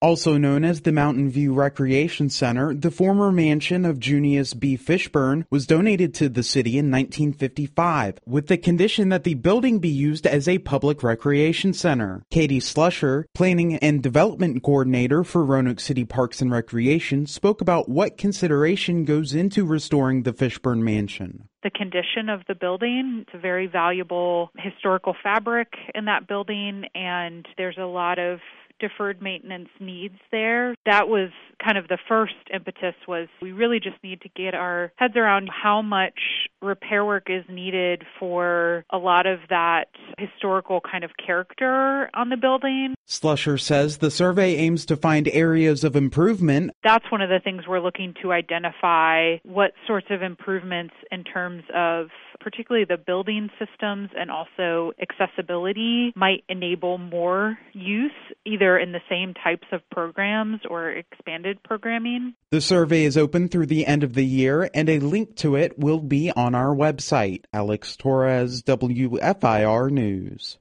Also known as the Mountain View Recreation Center, the former mansion of Junius B. Fishburn was donated to the city in 1955 with the condition that the building be used as a public recreation center. Katie Slusher, Planning and Development Coordinator for Roanoke City Parks and Recreation, spoke about what consideration goes into restoring the Fishburn Mansion the condition of the building. It's a very valuable historical fabric in that building, and there's a lot of deferred maintenance needs there. That was kind of the first impetus was we really just need to get our heads around how much repair work is needed for a lot of that historical kind of character on the building. Slusher says the survey aims to find areas of improvement. That's one of the things we're looking to identify what sorts of improvements in terms of particularly the building systems and also accessibility might enable more use either in the same types of programs or expanded programming. The survey is open through the end of the year and a link to it will be on our website. Alex Torres, WFIR News.